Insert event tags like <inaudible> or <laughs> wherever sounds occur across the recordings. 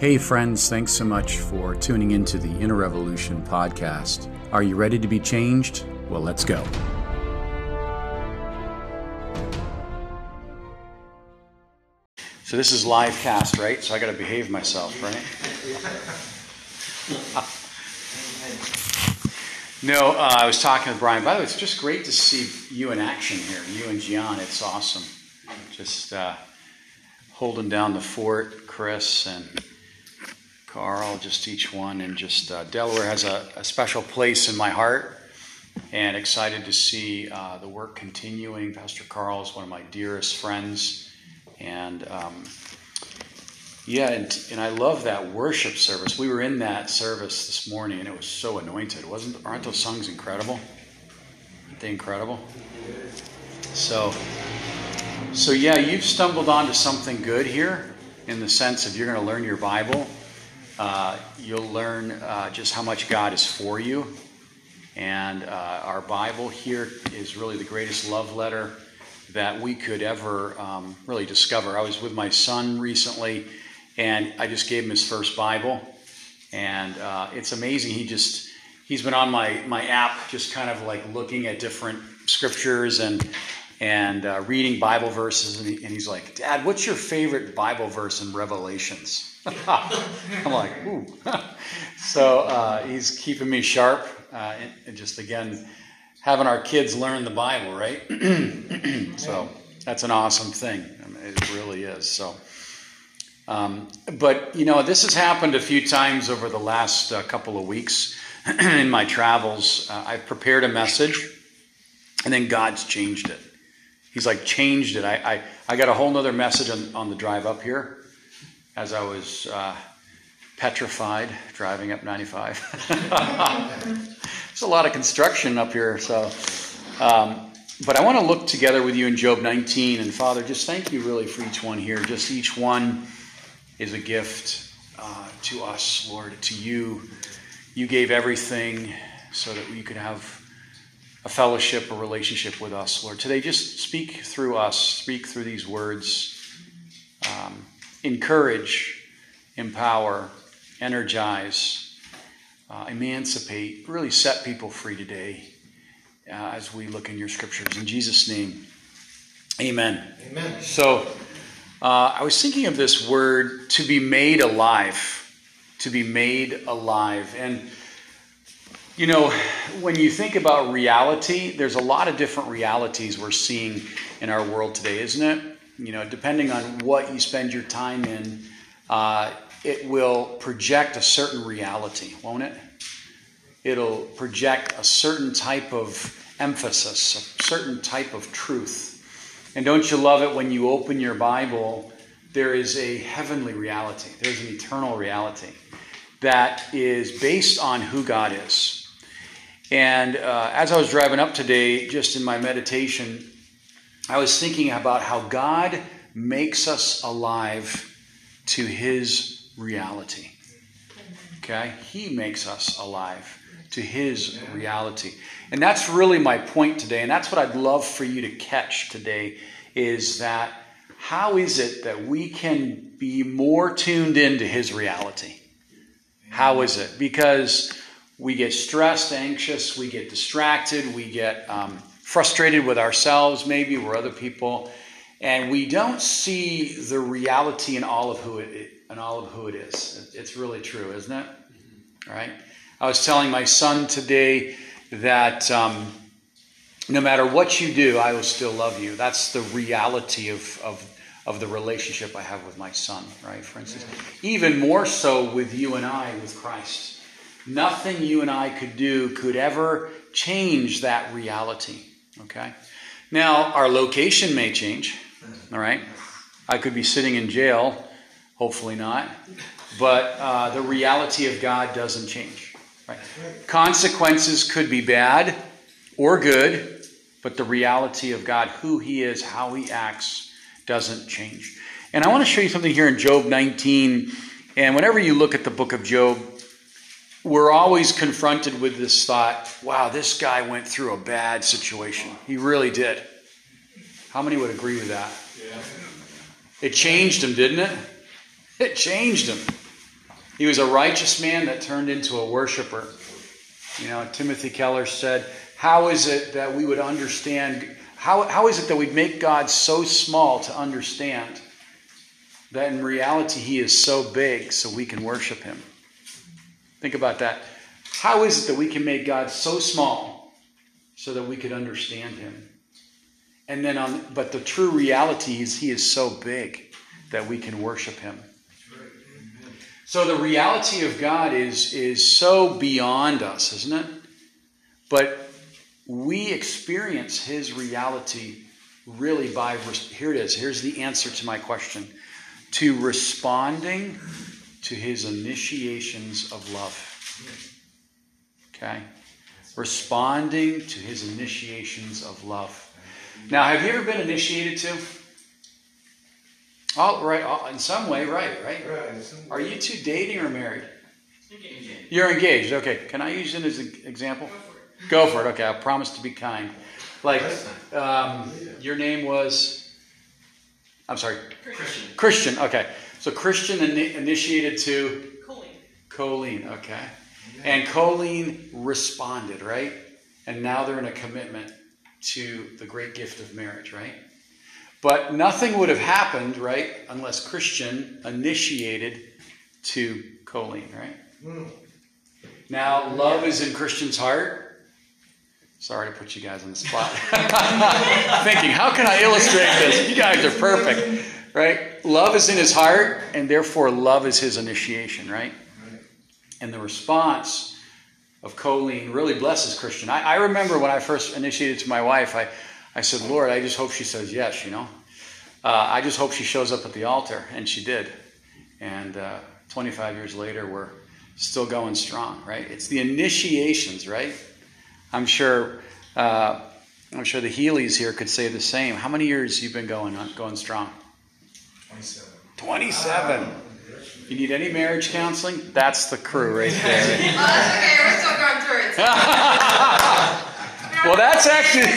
Hey, friends, thanks so much for tuning into the Inner Revolution podcast. Are you ready to be changed? Well, let's go. So, this is live cast, right? So, I got to behave myself, right? no, uh, I was talking with Brian. By the way, it's just great to see you in action here, you and Gian. It's awesome. Just uh, holding down the fort, Chris and Carl, just each one, and just uh, Delaware has a, a, special place in my heart, and excited to see uh, the work continuing. Pastor Carl is one of my dearest friends, and um, yeah, and, and I love that worship service. We were in that service this morning, and it was so anointed, wasn't? Aren't those songs incredible? Aren't they incredible? So, so yeah, you've stumbled onto something good here in the sense of you're going to learn your Bible uh, you'll learn uh, just how much God is for you. And uh, our Bible here is really the greatest love letter that we could ever um, really discover. I was with my son recently, and I just gave him his first Bible. And uh, it's amazing. He just, he's been on my, my app, just kind of like looking at different scriptures and and uh, reading Bible verses, and, he, and, he's like, "Dad, what's your favorite Bible verse in Revelations?" <laughs> I'm like, "Ooh!" <laughs> so uh, he's keeping me sharp, uh, and, and, just again having our kids learn the Bible, right? <clears throat> so that's an awesome thing. I mean, it really is. So. Um, but you know, this has happened a few times over the last uh, couple of weeks <clears throat> in my travels. Uh, I've prepared a message, and then God's changed it. He's like changed it. I, I, I got a whole nother message on, on the drive up here as I was uh, petrified driving up 95. <laughs> There's a lot of construction up here. So, um, but I want to look together with you in Job 19. And Father, just thank you really for each one here. Just each one is a gift uh, to us, Lord, to you. You gave everything so that we could have a fellowship, a relationship with us, Lord. Today, just speak through us, speak through these words, um, encourage, empower, energize, uh, emancipate, really set people free today uh, as we look in your scriptures. In Jesus' name, amen. Amen. So, uh, I was thinking of this word to be made alive, to be made alive. And you know, when you think about reality, there's a lot of different realities we're seeing in our world today, isn't it? You know, depending on what you spend your time in, uh, it will project a certain reality, won't it? It'll project a certain type of emphasis, a certain type of truth. And don't you love it when you open your Bible, there is a heavenly reality, there's an eternal reality that is based on who God is. And uh, as I was driving up today, just in my meditation, I was thinking about how God makes us alive to His reality. Okay? He makes us alive to His reality. And that's really my point today. And that's what I'd love for you to catch today is that how is it that we can be more tuned into His reality? How is it? Because we get stressed, anxious, we get distracted, we get um, frustrated with ourselves, maybe, or other people, and we don't see the reality in all of who it in all of who it is. It's really true, isn't it? Right? I was telling my son today that um, no matter what you do, I will still love you. That's the reality of, of of the relationship I have with my son, right? For instance, even more so with you and I with Christ. Nothing you and I could do could ever change that reality. Okay? Now, our location may change. All right? I could be sitting in jail, hopefully not. But uh, the reality of God doesn't change. Right? Consequences could be bad or good, but the reality of God, who He is, how He acts, doesn't change. And I want to show you something here in Job 19. And whenever you look at the book of Job, we're always confronted with this thought wow, this guy went through a bad situation. He really did. How many would agree with that? Yeah. It changed him, didn't it? <laughs> It changed him. He was a righteous man that turned into a worshiper. You know, Timothy Keller said, How is it that we would understand? How, how is it that we'd make God so small to understand that in reality he is so big so we can worship him? Think about that. How is it that we can make God so small so that we could understand him? And then on but the true reality is he is so big that we can worship him. So the reality of God is is so beyond us, isn't it? But we experience his reality really by here it is. Here's the answer to my question. To responding to his initiations of love. Okay? Responding to his initiations of love. Now, have you ever been initiated to? Oh, right. Oh, in some way, right, right. Are you two dating or married? Engaged. You're engaged. Okay. Can I use it as an example? Go for it. Go for it. Okay. I promise to be kind. Like, um, your name was. I'm sorry. Christian. Christian. Okay. So Christian in- initiated to. Colleen. Colleen. Okay. And Colleen responded, right? And now they're in a commitment to the great gift of marriage, right? But nothing would have happened, right, unless Christian initiated to Colleen, right? Hmm. Now, love is in Christian's heart. Sorry to put you guys on the spot. <laughs> <laughs> Thinking, how can I illustrate this? You guys are perfect, right? Love is in his heart, and therefore love is his initiation, right? And the response of Colleen really blesses Christian. I, I, remember when I first initiated to my wife, I, I said, Lord, I just hope she says yes, you know. Uh, I just hope she shows up at the altar. And she did. And uh, 25 years later, we're still going strong, right? It's the initiations, right? I'm sure. Uh, I'm sure the Healy's here could say the same. How many years you been going on, going strong? 27. 27. You need any marriage counseling? That's the crew right <laughs> there. oh, that's okay. We're still going through it. <laughs> well, that's actually.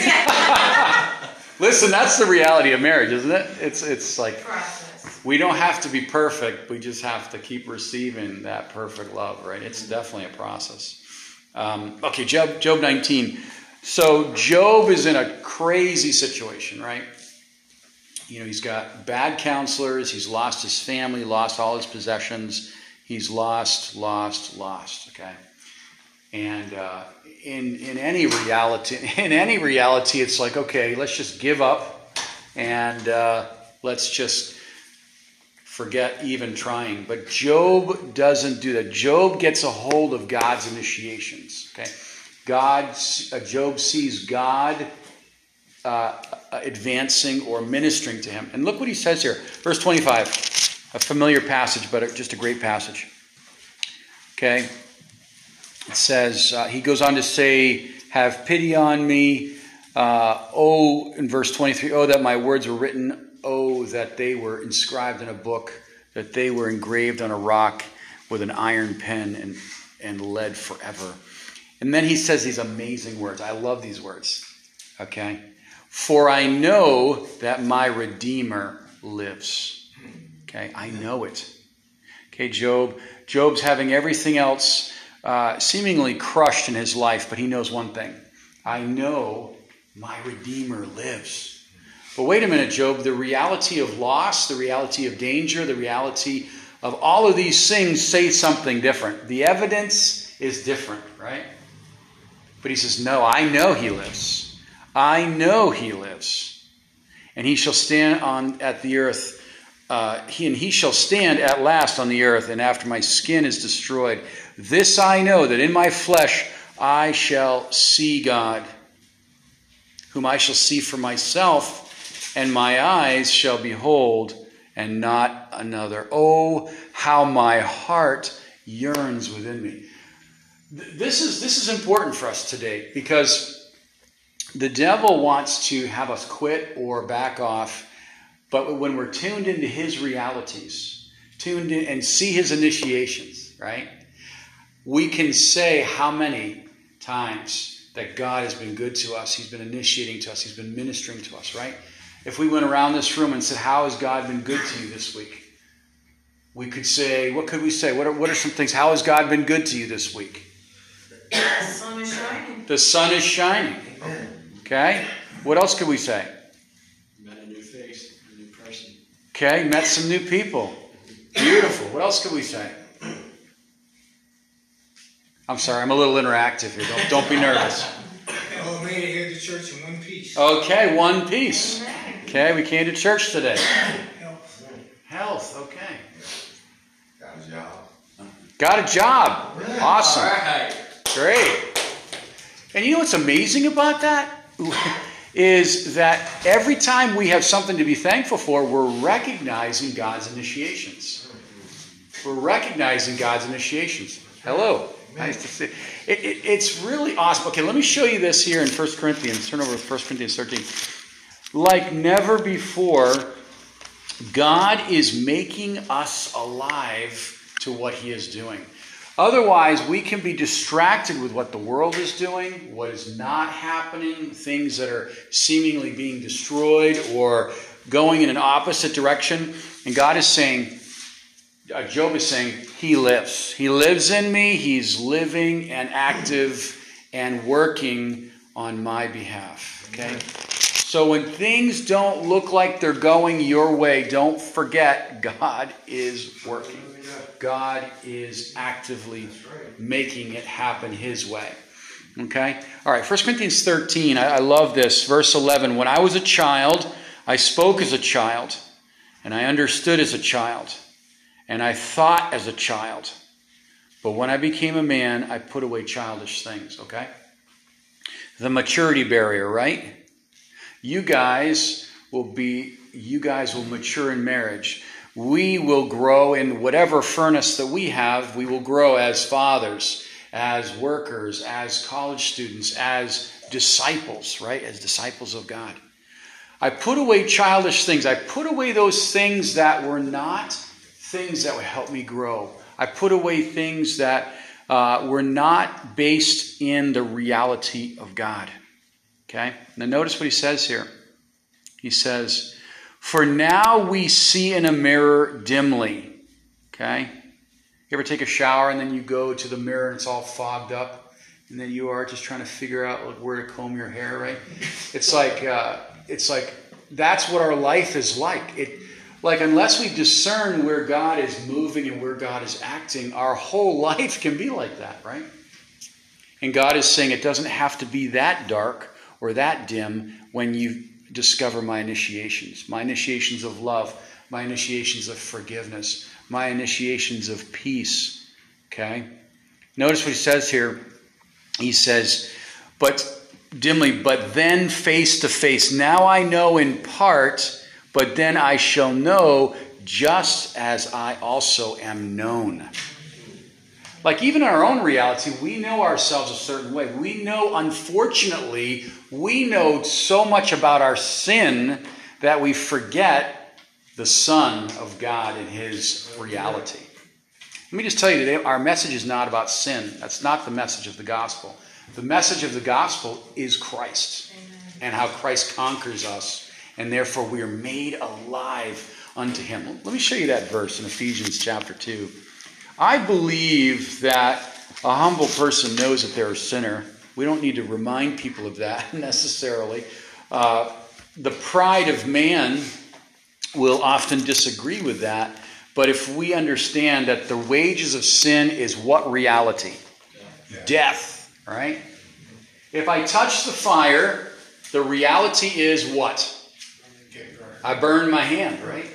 <laughs> listen, that's the reality of marriage, isn't it? It's it's like we don't have to be perfect. We just have to keep receiving that perfect love, right? It's definitely a process. Um, okay, Job, Job 19. So Job is in a crazy situation, right? You know, he's got bad counselors. He's lost his family, lost all his possessions. He's lost, lost, lost. Okay, and uh, in in any reality, <laughs> in any reality, it's like okay, let's just give up and uh, let's just forget even trying. But Job doesn't do that. Job gets a hold of God's initiations. Okay, God, uh, Job sees God uh, advancing or ministering to him. And look what he says here. Verse 25, a familiar passage, but just a great passage. Okay? It says, uh, he goes on to say, Have pity on me. Uh, oh, in verse 23, oh, that my words were written. Oh, that they were inscribed in a book, that they were engraved on a rock with an iron pen and, and lead forever. And then he says these amazing words. I love these words. Okay? For I know that my Redeemer lives. Okay, I know it. Okay, Job. Job's having everything else uh, seemingly crushed in his life, but he knows one thing I know my Redeemer lives. But wait a minute, Job. The reality of loss, the reality of danger, the reality of all of these things say something different. The evidence is different, right? But he says, No, I know he lives. I know he lives, and he shall stand on at the earth. Uh, he and he shall stand at last on the earth, and after my skin is destroyed. This I know that in my flesh I shall see God, whom I shall see for myself, and my eyes shall behold, and not another. Oh, how my heart yearns within me. This is this is important for us today because the devil wants to have us quit or back off, but when we're tuned into his realities, tuned in and see his initiations, right? We can say how many times that God has been good to us, he's been initiating to us, he's been ministering to us, right? If we went around this room and said, How has God been good to you this week? We could say, what could we say? What are, what are some things? How has God been good to you this week? The sun is shining. The sun is shining. Okay? What else could we say? Met a new face, a new person. Okay, met some new people. Beautiful. What else could we say? I'm sorry, I'm a little interactive here. Don't, don't be nervous. Oh, made it here to church in one piece. Okay, one piece. Okay, we came to church today. Health. Health, okay. Got a job. Got a job. Awesome. right. Great. And you know what's amazing about that? Is that every time we have something to be thankful for, we're recognizing God's initiations. We're recognizing God's initiations. Hello. Nice to see. It, it, it's really awesome. Okay, let me show you this here in 1 Corinthians. Turn over to 1 Corinthians 13. Like never before, God is making us alive to what He is doing. Otherwise, we can be distracted with what the world is doing, what is not happening, things that are seemingly being destroyed or going in an opposite direction. And God is saying, uh, Job is saying, He lives. He lives in me. He's living and active and working on my behalf. Okay? So when things don't look like they're going your way, don't forget God is working. God is actively making it happen His way. Okay? All right, 1 Corinthians 13. I, I love this. Verse 11. When I was a child, I spoke as a child, and I understood as a child, and I thought as a child. But when I became a man, I put away childish things. Okay? The maturity barrier, right? You guys will be, you guys will mature in marriage we will grow in whatever furnace that we have, we will grow as fathers, as workers, as college students, as disciples, right? As disciples of God. I put away childish things. I put away those things that were not things that would help me grow. I put away things that uh, were not based in the reality of God. Okay? Now, notice what he says here. He says, for now we see in a mirror dimly. Okay? You ever take a shower and then you go to the mirror and it's all fogged up? And then you are just trying to figure out like, where to comb your hair, right? It's like, uh, it's like, that's what our life is like. It, like, unless we discern where God is moving and where God is acting, our whole <laughs> life can be like that, right? And God is saying it doesn't have to be that dark or that dim when you discover my initiations my initiations of love, my initiations of forgiveness, my initiations of peace. Okay? Notice what he says here. He says, but dimly, but then face to face. Now I know in part, but then I shall know just as I also am known. Like, even in our own reality, we know ourselves a certain way. We know, unfortunately, we know so much about our sin that we forget the Son of God and His reality. Let me just tell you today, our message is not about sin. That's not the message of the gospel. The message of the gospel is Christ Amen. and how Christ conquers us, and therefore we are made alive unto Him. Let me show you that verse in Ephesians chapter 2. I believe that a humble person knows that they're a sinner we don't need to remind people of that <laughs> necessarily. Uh, the pride of man will often disagree with that, but if we understand that the wages of sin is what reality? Yeah. Death, right? If I touch the fire, the reality is what? I burn my hand, right?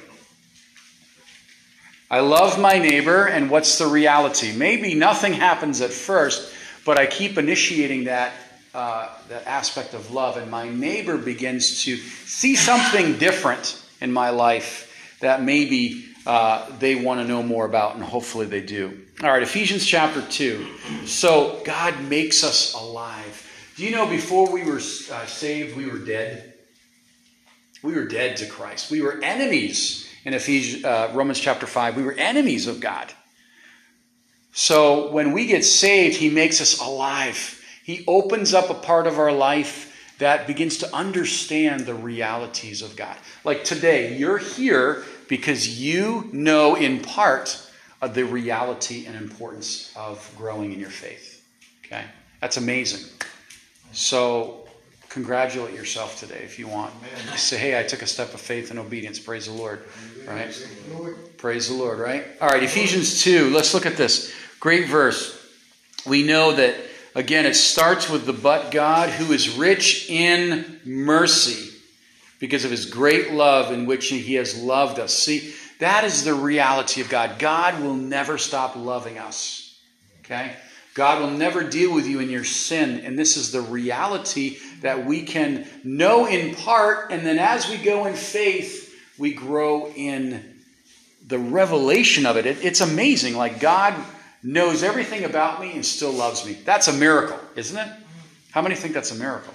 I love my neighbor, and what's the reality? Maybe nothing happens at first, but I keep initiating that uh, that aspect of love, and my neighbor begins to see something different in my life that maybe uh, they want to know more about, and hopefully they do. All right, Ephesians chapter 2. So God makes us alive. Do you know before we were uh, saved, we were dead? We were dead to Christ. We were enemies in Ephesians, uh, Romans chapter 5. We were enemies of God. So when we get saved, He makes us alive. He opens up a part of our life that begins to understand the realities of God. Like today, you're here because you know in part of the reality and importance of growing in your faith. Okay? That's amazing. So congratulate yourself today if you want. Say, hey, I took a step of faith and obedience. Praise the Lord. Right? Praise the Lord, right? All right, Ephesians 2. Let's look at this. Great verse. We know that, again, it starts with the but God who is rich in mercy because of his great love in which he has loved us. See, that is the reality of God. God will never stop loving us. Okay? God will never deal with you in your sin. And this is the reality that we can know in part. And then as we go in faith, we grow in the revelation of it. it it's amazing. Like God knows everything about me and still loves me. That's a miracle, isn't it? How many think that's a miracle?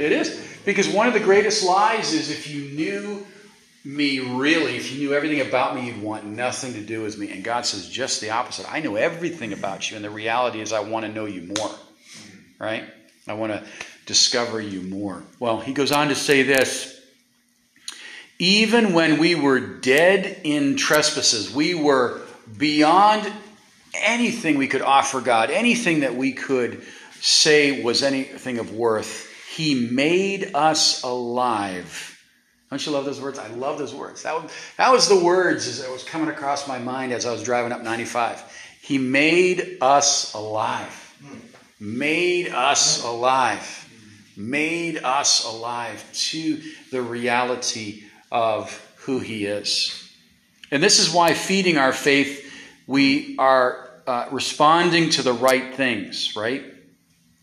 It is. Because one of the greatest lies is if you knew me really, if you knew everything about me, you'd want nothing to do with me. And God says just the opposite. I know everything about you, and the reality is I want to know you more. Right? I want to discover you more. Well, he goes on to say this even when we were dead in trespasses, we were beyond anything we could offer God, anything that we could say was anything of worth. He made us alive don't you love those words? I love those words. That was, that was the words that was coming across my mind as I was driving up 95. He made us alive. Made us alive. Made us alive to the reality of who He is. And this is why feeding our faith, we are uh, responding to the right things, right?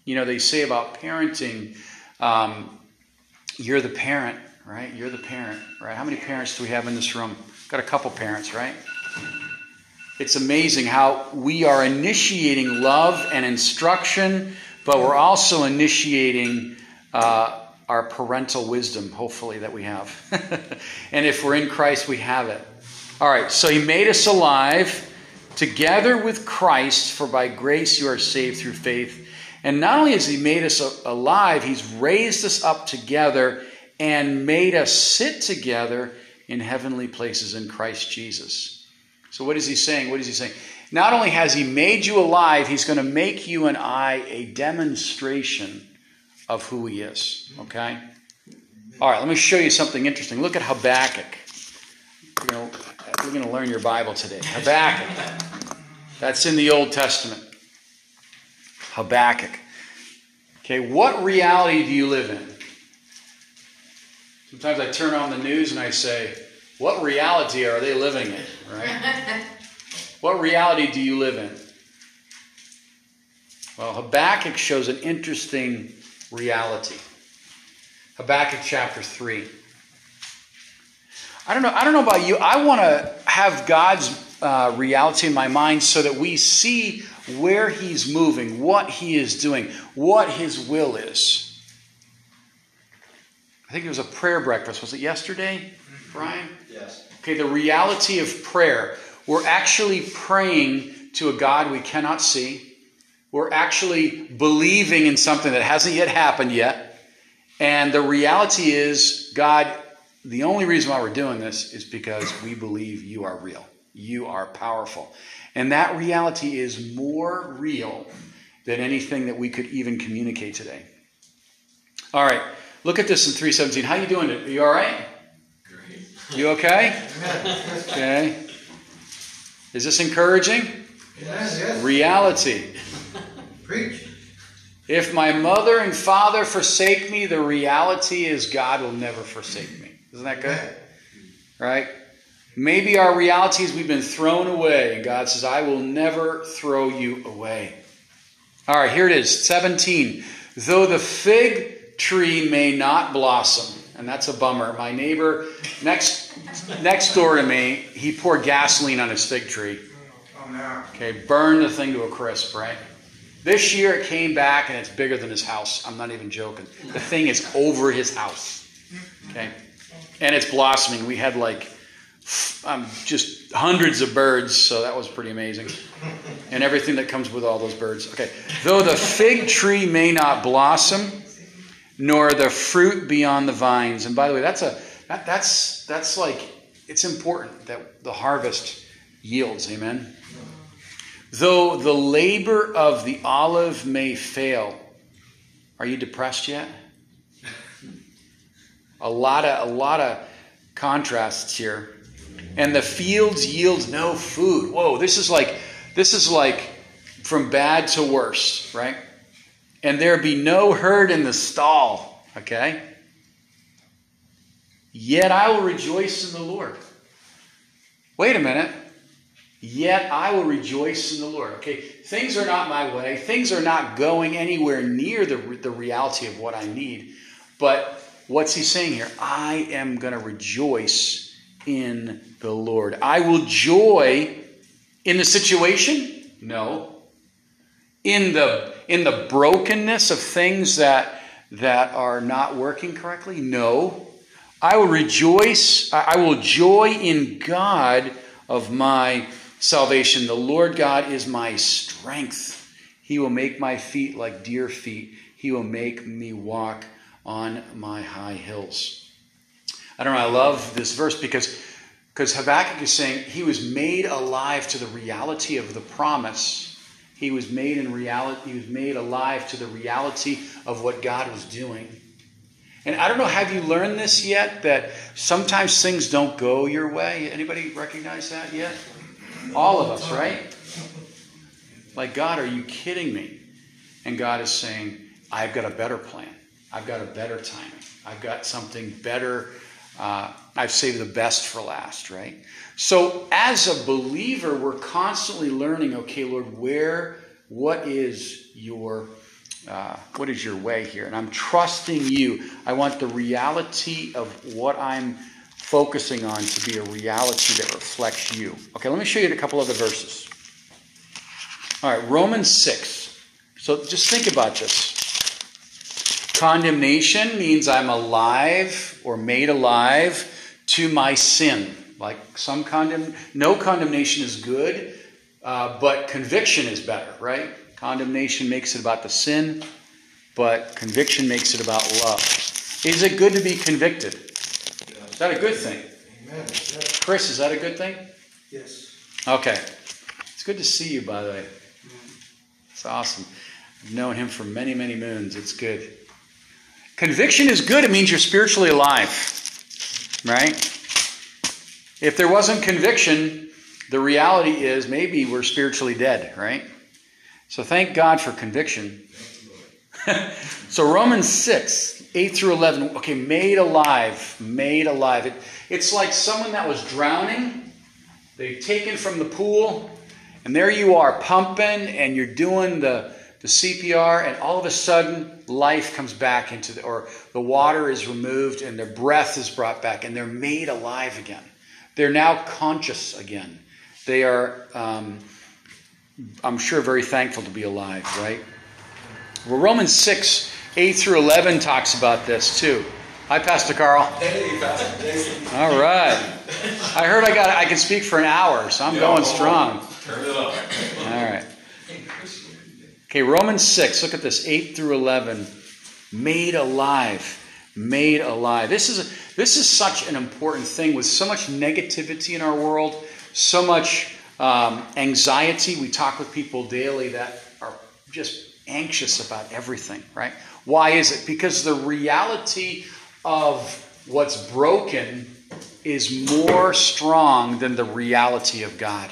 You know, they say about parenting, um, you're the parent right? You're the parent, right? How many parents do we have in this room? Got a couple parents, right? It's amazing how we are initiating love and instruction, but we're also initiating uh, our parental wisdom, hopefully, that we have. <laughs> and if we're in Christ, we have it. All right, so He made us alive together with Christ, for by grace you are saved through faith. And not only has He made us alive, He's raised us up together and made us sit together in heavenly places in Christ Jesus. So, what is he saying? What is he saying? Not only has he made you alive, he's going to make you and I a demonstration of who he is. Okay? All right, let me show you something interesting. Look at Habakkuk. Going to, we're going to learn your Bible today. Habakkuk. That's in the Old Testament. Habakkuk. Okay, what reality do you live in? Sometimes I turn on the news and I say, what reality are they living in, right? <laughs> what reality do you live in? Well, Habakkuk shows an interesting reality. Habakkuk chapter 3. I don't know, I don't know about you. I want to have God's uh, reality in my mind so that we see where he's moving, what he is doing, what his will is. I think it was a prayer breakfast. Was it yesterday, mm-hmm. Brian? Yes. Okay, the reality of prayer. We're actually praying to a God we cannot see. We're actually believing in something that hasn't yet happened yet. And the reality is, God, the only reason why we're doing this is because we believe you are real. You are powerful. And that reality is more real than anything that we could even communicate today. All right. Look at this in 317. How you doing? Are you all right? Great. You okay? <laughs> Okay. Is this encouraging? Yes, yes. Reality. Preach. If my mother and father forsake me, the reality is God will never forsake me. Isn't that good? Right? Maybe our reality is we've been thrown away, and God says, I will never throw you away. All right, here it is 17. Though the fig tree may not blossom. And that's a bummer. My neighbor next next door to me, he poured gasoline on his fig tree. Okay, burned the thing to a crisp, right? This year it came back and it's bigger than his house. I'm not even joking. The thing is over his house. Okay? And it's blossoming. We had like um, just hundreds of birds, so that was pretty amazing. And everything that comes with all those birds. Okay. Though the fig tree may not blossom, nor the fruit beyond the vines. And by the way, that's a that, that's that's like it's important that the harvest yields. Amen. Though the labor of the olive may fail, are you depressed yet? A lot of a lot of contrasts here. And the fields yield no food. Whoa, this is like this is like from bad to worse, right? And there be no herd in the stall, okay? Yet I will rejoice in the Lord. Wait a minute. Yet I will rejoice in the Lord. Okay, things are not my way. Things are not going anywhere near the, the reality of what I need. But what's he saying here? I am going to rejoice in the Lord. I will joy in the situation? No. In the in the brokenness of things that that are not working correctly? No. I will rejoice, I will joy in God of my salvation. The Lord God is my strength. He will make my feet like deer feet. He will make me walk on my high hills. I don't know, I love this verse because, because Habakkuk is saying he was made alive to the reality of the promise. He was made in reality, he was made alive to the reality of what God was doing. And I don't know, have you learned this yet? That sometimes things don't go your way? Anybody recognize that yet? All of us, right? Like, God, are you kidding me? And God is saying, I've got a better plan. I've got a better timing. I've got something better. Uh, I've saved the best for last, right? So, as a believer, we're constantly learning okay, Lord, where, what is your uh, what is your way here? And I'm trusting you. I want the reality of what I'm focusing on to be a reality that reflects you. Okay, let me show you a couple other verses. All right, Romans 6. So just think about this. Condemnation means I'm alive or made alive to my sin. Like some condemn, no condemnation is good, uh, but conviction is better, right? Condemnation makes it about the sin, but conviction makes it about love. Is it good to be convicted? Is that a good thing? Amen. Chris, is that a good thing? yes. Okay. It's good to see you, by the way. It's awesome. I've known him for many, many moons. It's good. Conviction is good. It means you're spiritually alive, right? If there wasn't conviction, the reality is maybe we're spiritually dead, right? So thank God for conviction. <laughs> so Romans 6, 8 through 11. Okay, made alive. Made alive. It, it's like someone that was drowning. They've taken from the pool, and there you are pumping, and you're doing the, the CPR, and all of a sudden life comes back into the, or the water is removed, and their breath is brought back, and they're made alive again. They're now conscious again. They are. Um, I'm sure, very thankful to be alive, right? Well, Romans 6, 8 through 11 talks about this too. Hi, Pastor Carl. Hey, Pastor Jason. All right. I heard I got I can speak for an hour, so I'm Yeah, going strong. Turn it up. All right. Okay, Romans 6, look at this 8 through 11. Made alive. Made alive. This is a, this is such an important thing with so much negativity in our world, so much um, anxiety. We talk with people daily that are just anxious about everything, right? Why is it? Because the reality of what's broken is more strong than the reality of God.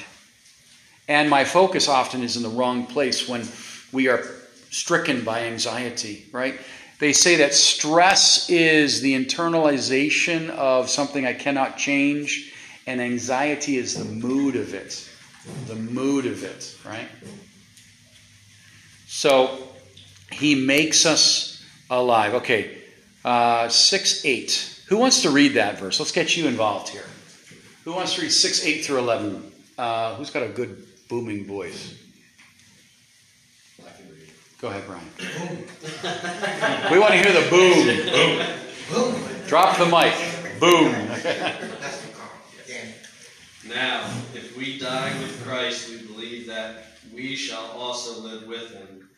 And my focus often is in the wrong place when we are stricken by anxiety, right? They say that stress is the internalization of something I cannot change, and anxiety is the mood of it. The mood of it, right? So he makes us alive. Okay, uh, 6 8. Who wants to read that verse? Let's get you involved here. Who wants to read 6 8 through 11? Uh, who's got a good booming voice? Go ahead, Brian. we want to hear the boom. Boom. boom. Drop the mic. Boom. Now, if we die with Christ, we believe that we shall also live with him,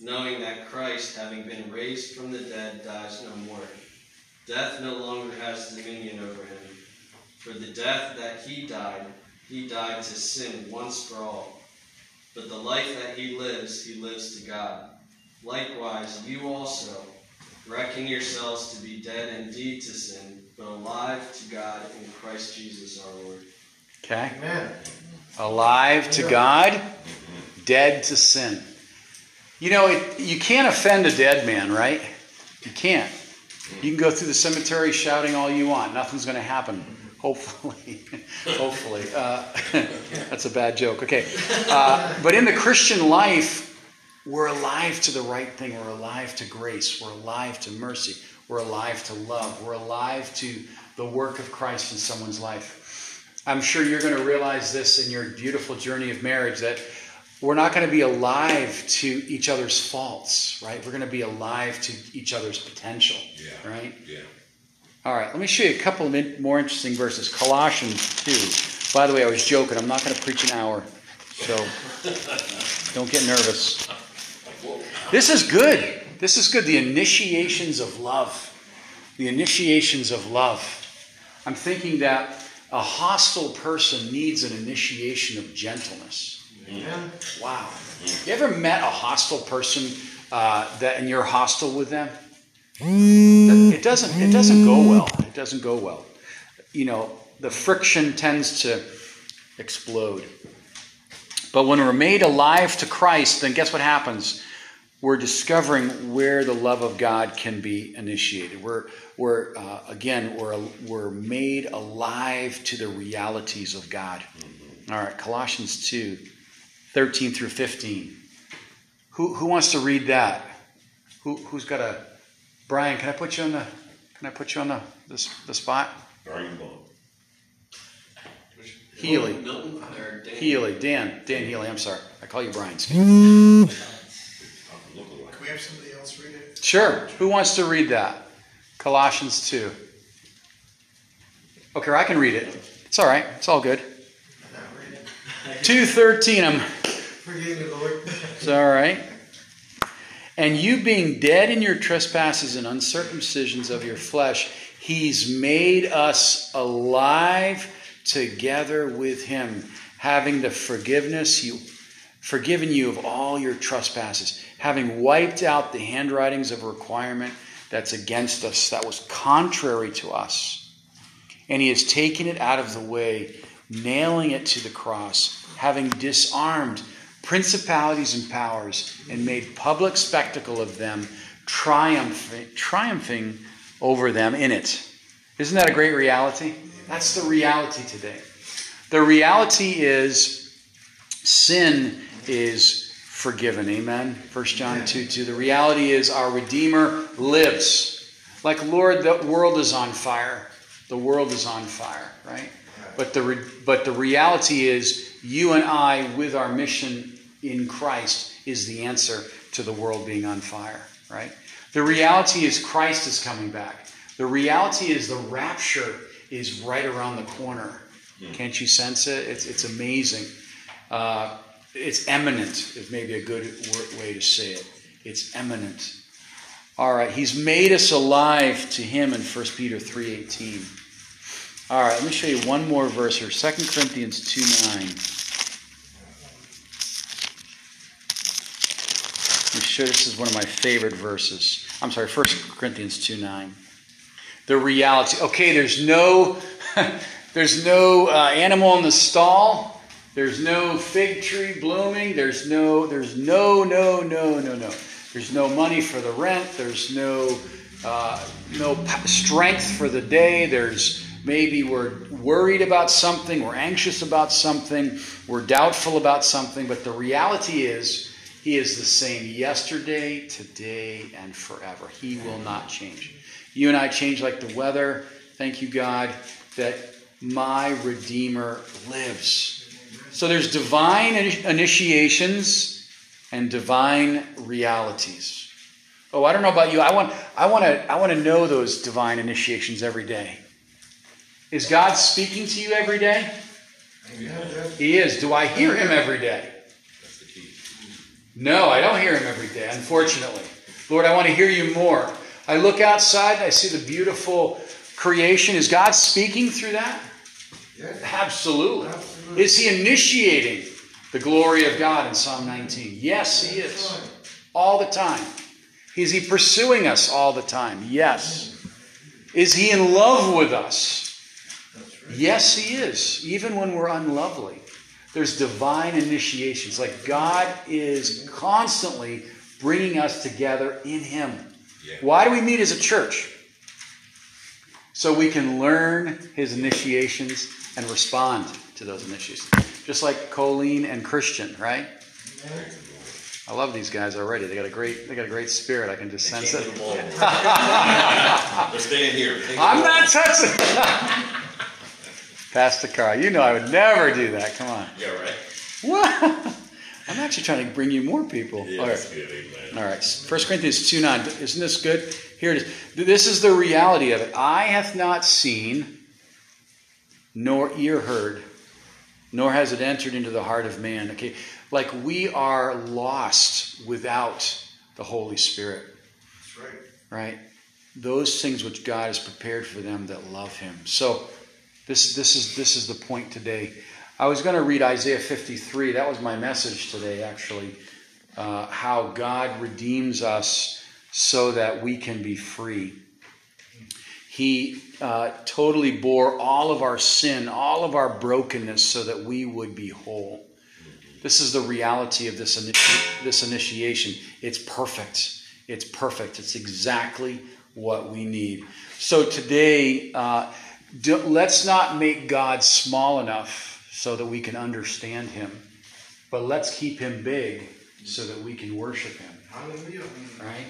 knowing that Christ, having been raised from the dead, dies no more. Death no longer has dominion over him. For the death that he died, he died to sin once for all. But the life that he lives, he lives to God. Likewise, you also reckon yourselves to be dead indeed to sin, but alive to God in Christ Jesus our Lord. Okay? Amen. Alive to God, mm-hmm. dead to sin. You know, it, you can't offend a dead man, right? You can't. You can go through the cemetery shouting all you want. Nothing's going to happen. Hopefully. <laughs> Hopefully. Uh, <laughs> that's a bad joke. Okay. Uh, but in the Christian life, we're alive to the right thing. We're alive to grace. We're alive to mercy. We're alive to love. We're alive to the work of Christ in someone's life. I'm sure you're going to realize this in your beautiful journey of marriage that we're not going to be alive to each other's faults, right? We're going to be alive to each other's potential, Yeah. right? Yeah. All right, let me show you a couple of more interesting verses. Colossians 2. By the way, I was joking. I'm not going to preach an hour, so don't get nervous. This is good. This is good. The initiations of love. The initiations of love. I'm thinking that a hostile person needs an initiation of gentleness. Amen. Wow. You ever met a hostile person uh, that and you're hostile with them? It doesn't. It doesn't go well. It doesn't go well. You know, the friction tends to explode. But when we're made alive to Christ, then guess what happens? We're discovering where the love of God can be initiated. We're, we're uh, again, we're, we're made alive to the realities of God. All right, Colossians 2, 13 through 15. Who, who wants to read that? Who, who's got a Brian? Can I put you on the Can I put you on the the, the spot? Brian Bone. Healy. Milton or Dan? Healy, Dan, Dan Healy. I'm sorry, I call you Brian. <laughs> I'm looking like. Can we have somebody else read it? Sure. Who wants to read that? Colossians two. Okay, I can read it. It's all right. It's all good. I'm not reading. Two thirteen. I'm. <laughs> Forgive me, Lord. It's all right. And you being dead in your trespasses and uncircumcisions of your flesh, he's made us alive together with him, having the forgiveness you forgiven you of all your trespasses, having wiped out the handwritings of requirement that's against us, that was contrary to us. And he has taken it out of the way, nailing it to the cross, having disarmed principalities and powers and made public spectacle of them, triumphing, triumphing over them in it. Isn't that a great reality? That's the reality today. The reality is sin is forgiven. Amen. 1 John 2 2. The reality is our Redeemer lives. Like, Lord, the world is on fire. The world is on fire, right? But the, re- but the reality is, you and I, with our mission in Christ, is the answer to the world being on fire, right? The reality is, Christ is coming back. The reality is, the rapture is right around the corner. Can't you sense it? It's, it's amazing. Uh, it's eminent, is maybe a good way to say it. It's eminent. All right, he's made us alive to him in 1 Peter 3.18. All right, let me show you one more verse here. 2 Corinthians 2 9. Let me this is one of my favorite verses. I'm sorry, 1 Corinthians 2 9. The reality. Okay, there's no <laughs> there's no uh, animal in the stall. There's no fig tree blooming. There's no there's no no no no no. There's no money for the rent. There's no uh, no strength for the day. There's maybe we're worried about something. We're anxious about something. We're doubtful about something. But the reality is, He is the same yesterday, today, and forever. He will not change. You and I change like the weather. Thank you, God, that my Redeemer lives. So there's divine initiations and divine realities. Oh, I don't know about you. I want, I want to, I want to know those divine initiations every day. Is God speaking to you every day? He is. Do I hear Him every day? That's the key. No, I don't hear Him every day. Unfortunately, Lord, I want to hear You more. I look outside. And I see the beautiful creation. Is God speaking through that? Absolutely. Absolutely. Is he initiating the glory of God in Psalm 19? Yes, he is. All the time. Is he pursuing us all the time? Yes. Is he in love with us? Yes, he is, even when we're unlovely. There's divine initiations. Like God is constantly bringing us together in him. Yeah. Why do we meet as a church? So we can learn his initiations and respond to those initiations. Just like Colleen and Christian, right? I love these guys already. They got a great they got a great spirit. I can just sense it. Can't leave them all. <laughs> They're staying here. I'm not touching. <laughs> Pastor Carl. You know I would never do that. Come on. Yeah, right. What? <laughs> I'm actually trying to bring you more people. Yeah, All right. good. All right. First Corinthians 2 9. Isn't this good? Here it is. This is the reality of it. Eye hath not seen, nor ear heard, nor has it entered into the heart of man. Okay. Like we are lost without the Holy Spirit, That's right. right? Those things which God has prepared for them that love him. So this this is this is the point today. I was going to read Isaiah 53. That was my message today, actually. Uh, how God redeems us so that we can be free. He uh, totally bore all of our sin, all of our brokenness, so that we would be whole. This is the reality of this, initi- this initiation. It's perfect. It's perfect. It's exactly what we need. So today, uh, do, let's not make God small enough so that we can understand Him, but let's keep Him big so that we can worship Him. Hallelujah. Right.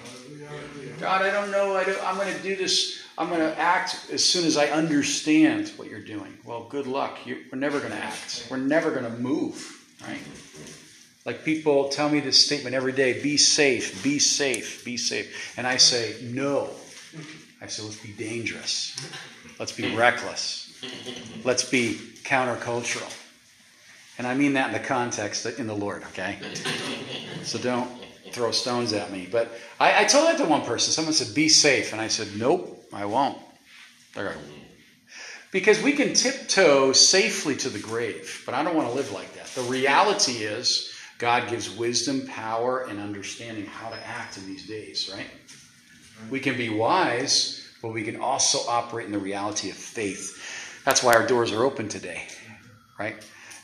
Hallelujah. God, I don't know. I don't, I'm going to do this. I'm going to act as soon as I understand what you're doing. Well, good luck. You, we're never going to act. We're never going to move. Right? Like people tell me this statement every day: "Be safe, be safe, be safe," and I say, "No." I say, "Let's be dangerous. Let's be reckless. Let's be countercultural." And I mean that in the context in the Lord. Okay. So don't throw stones at me. But I, I told that to one person. Someone said, be safe. And I said, nope, I won't. Like, because we can tiptoe safely to the grave, but I don't want to live like that. The reality is, God gives wisdom, power, and understanding how to act in these days, right? We can be wise, but we can also operate in the reality of faith. That's why our doors are open today, right?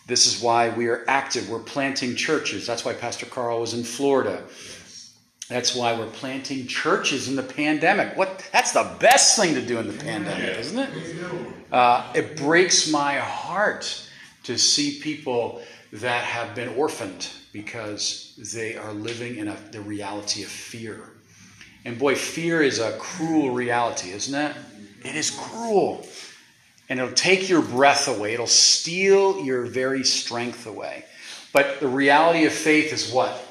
This is why we are active. We're planting churches. That's why Pastor Carl was in Florida. That's why we're planting churches in the pandemic. What? That's the best thing to do in the pandemic, isn't it? Uh, it breaks my heart to see people that have been orphaned because they are living in a, the reality of fear. And boy, fear is a cruel reality, isn't it? It is cruel. And it'll take your breath away, it'll steal your very strength away. But the reality of faith is what?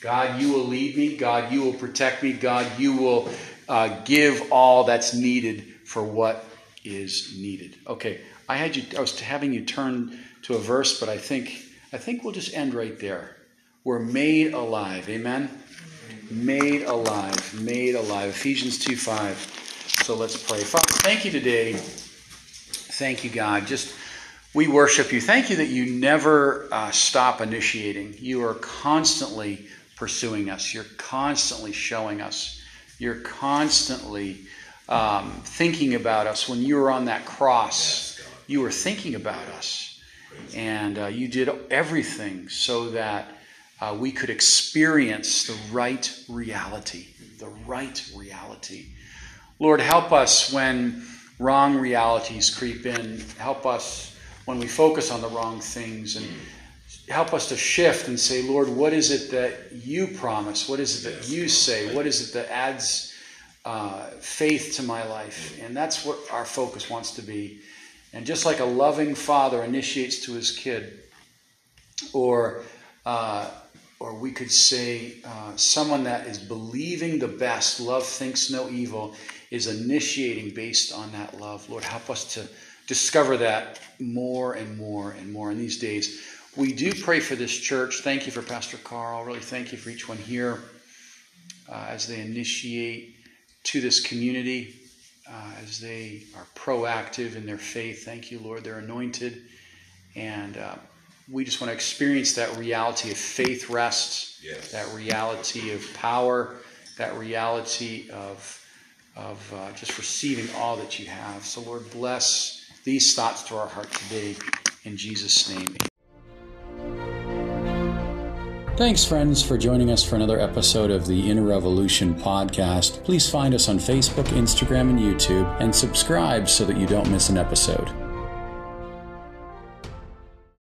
God, you will lead me. God, you will protect me. God, you will uh, give all that's needed for what is needed. Okay, I had you. I was having you turn to a verse, but I think I think we'll just end right there. We're made alive. Amen. Made alive. Made alive. Ephesians two five. So let's pray. Father, thank you today. Thank you, God. Just we worship you. Thank you that you never uh, stop initiating. You are constantly pursuing us. You're constantly showing us. You're constantly um, thinking about us. When you were on that cross, you were thinking about us. And uh, you did everything so that uh, we could experience the right reality. The right reality. Lord, help us when wrong realities creep in. Help us when we focus on the wrong things and help us to shift and say, Lord, what is it that you promise? What is it that you say? What is it that adds uh, faith to my life? And that's what our focus wants to be. And just like a loving father initiates to his kid, or uh, or we could say uh, someone that is believing the best, love thinks no evil, is initiating based on that love. Lord, help us to discover that more and more and more in these days. We do pray for this church. Thank you for Pastor Carl. Really thank you for each one here uh, as they initiate to this community. uh, as they are proactive in their faith. Thank you, Lord. They're anointed. And uh, we just want to experience that reality of faith rests, Yes. that reality of power, that reality of, of uh, just receiving all that you have. So, Lord, bless these thoughts to our heart today. In Jesus' name. Thanks, friends, for joining us for another episode of the Inner Revolution podcast. Please find us on Facebook, Instagram, and YouTube, and subscribe so that you don't miss an episode.